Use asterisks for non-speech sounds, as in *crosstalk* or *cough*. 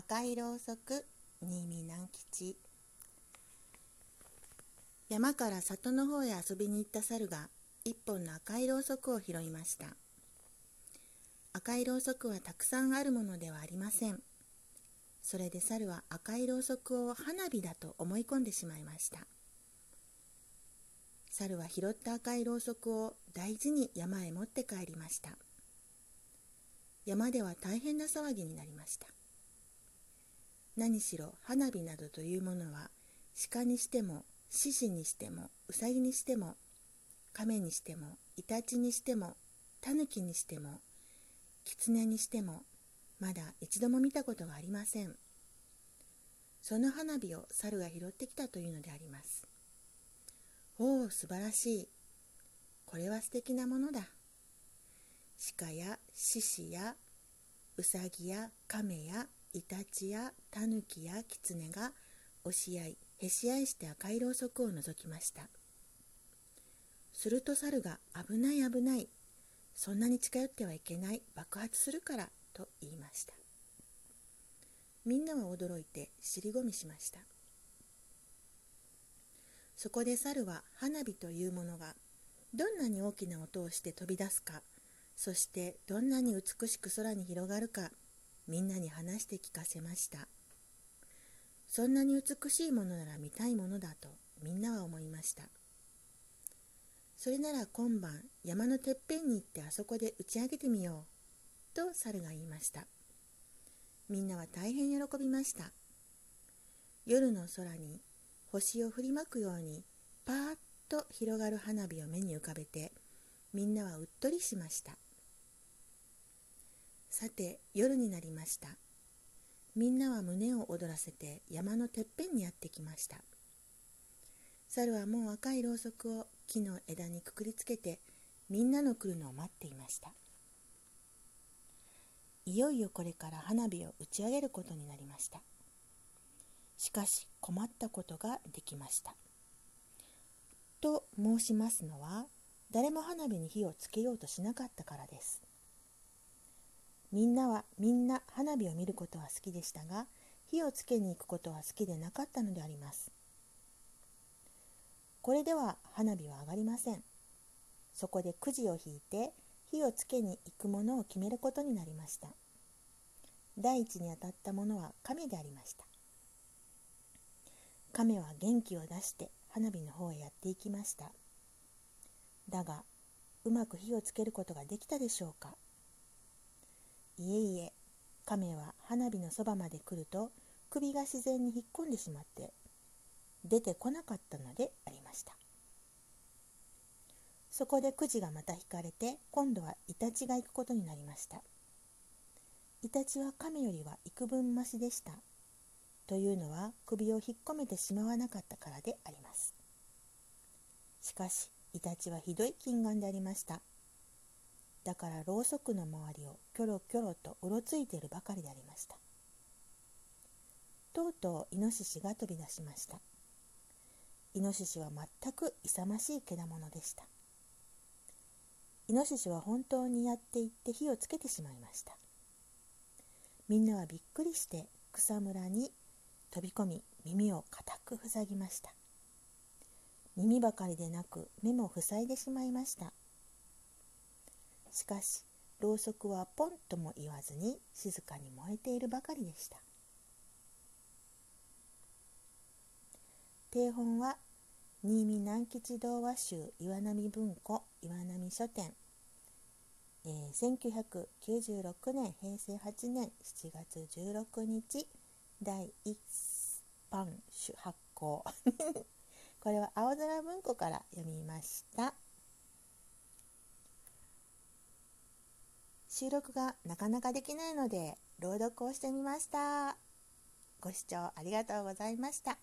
赤いろうそく新見南吉。山から里の方へ遊びに行った猿が一本の赤いろうそくを拾いました。赤いろうそくはたくさんあるものではありません。それで猿は赤いろうそくを花火だと思い込んでしまいました。猿は拾った赤いろうそくを大事に山へ持って帰りました。山では大変な騒ぎになりました。何しろ花火などというものは鹿にしても獅子にしてもうさぎにしても亀にしてもイタチにしてもタヌキにしても狐にしてもまだ一度も見たことがありません。その花火を猿が拾ってきたというのであります。おお素晴らしい。これは素敵なものだ。鹿や獅子やうさぎや亀やイタチやタヌキやキツネが押し合いへし合いして赤いろうそくを覗きました。すると猿が「危ない危ない。そんなに近寄ってはいけない。爆発するから」と言いました。みんなは驚いて尻込みしました。そこで猿は花火というものがどんなに大きな音をして飛び出すかそしてどんなに美しく空に広がるかみんなに話して聞かせました。そんなに美しいものなら見たいものだとみんなは思いました。それなら今晩山のてっぺんに行ってあそこで打ち上げてみようと猿が言いました。みんなは大変喜びました。夜の空に星を振りまくようにパーッと広がる花火を目に浮かべてみんなはうっとりしました。さて夜になりました。みんなは胸を躍らせて山のてっぺんにやってきました。猿はもう赤いろうそくを木の枝にくくりつけてみんなの来るのを待っていました。いよいよこれから花火を打ち上げることになりました。しかし困ったことができました。と申しますのは誰も花火に火をつけようとしなかったからです。みんなはみんな花火を見ることは好きでしたが火をつけに行くことは好きでなかったのであります。これでは花火は上がりません。そこでくじを引いて火をつけに行くものを決めることになりました。第一に当たったものは亀でありました。亀は元気を出して花火の方へやっていきました。だがうまく火をつけることができたでしょうか。いえいえ亀は花火のそばまで来ると首が自然に引っ込んでしまって出てこなかったのでありました。そこでくじがまた引かれて今度はイタチが行くことになりました。イタチは亀よりは幾分増しでしたというのは首を引っ込めてしまわなかったからであります。しかしイタチはひどい金眼でありました。だからろうそくの周りをキョロキョロとうろついているばかりでありました。とうとうイノシシが飛び出しました。イノシシは全く勇ましいけだものでした。イノシシは本当にやっていって火をつけてしまいました。みんなはびっくりして草むらに飛び込み耳を固く塞ぎました。耳ばかりでなく目も塞いでしまいました。しかしろうそくはポンとも言わずに静かに燃えているばかりでした定本は新見南吉童話集岩波文庫岩波書店、えー、1996年平成8年7月16日第1版発行 *laughs* これは青空文庫から読みました。収録がなかなかできないので朗読をしてみました。ご視聴ありがとうございました。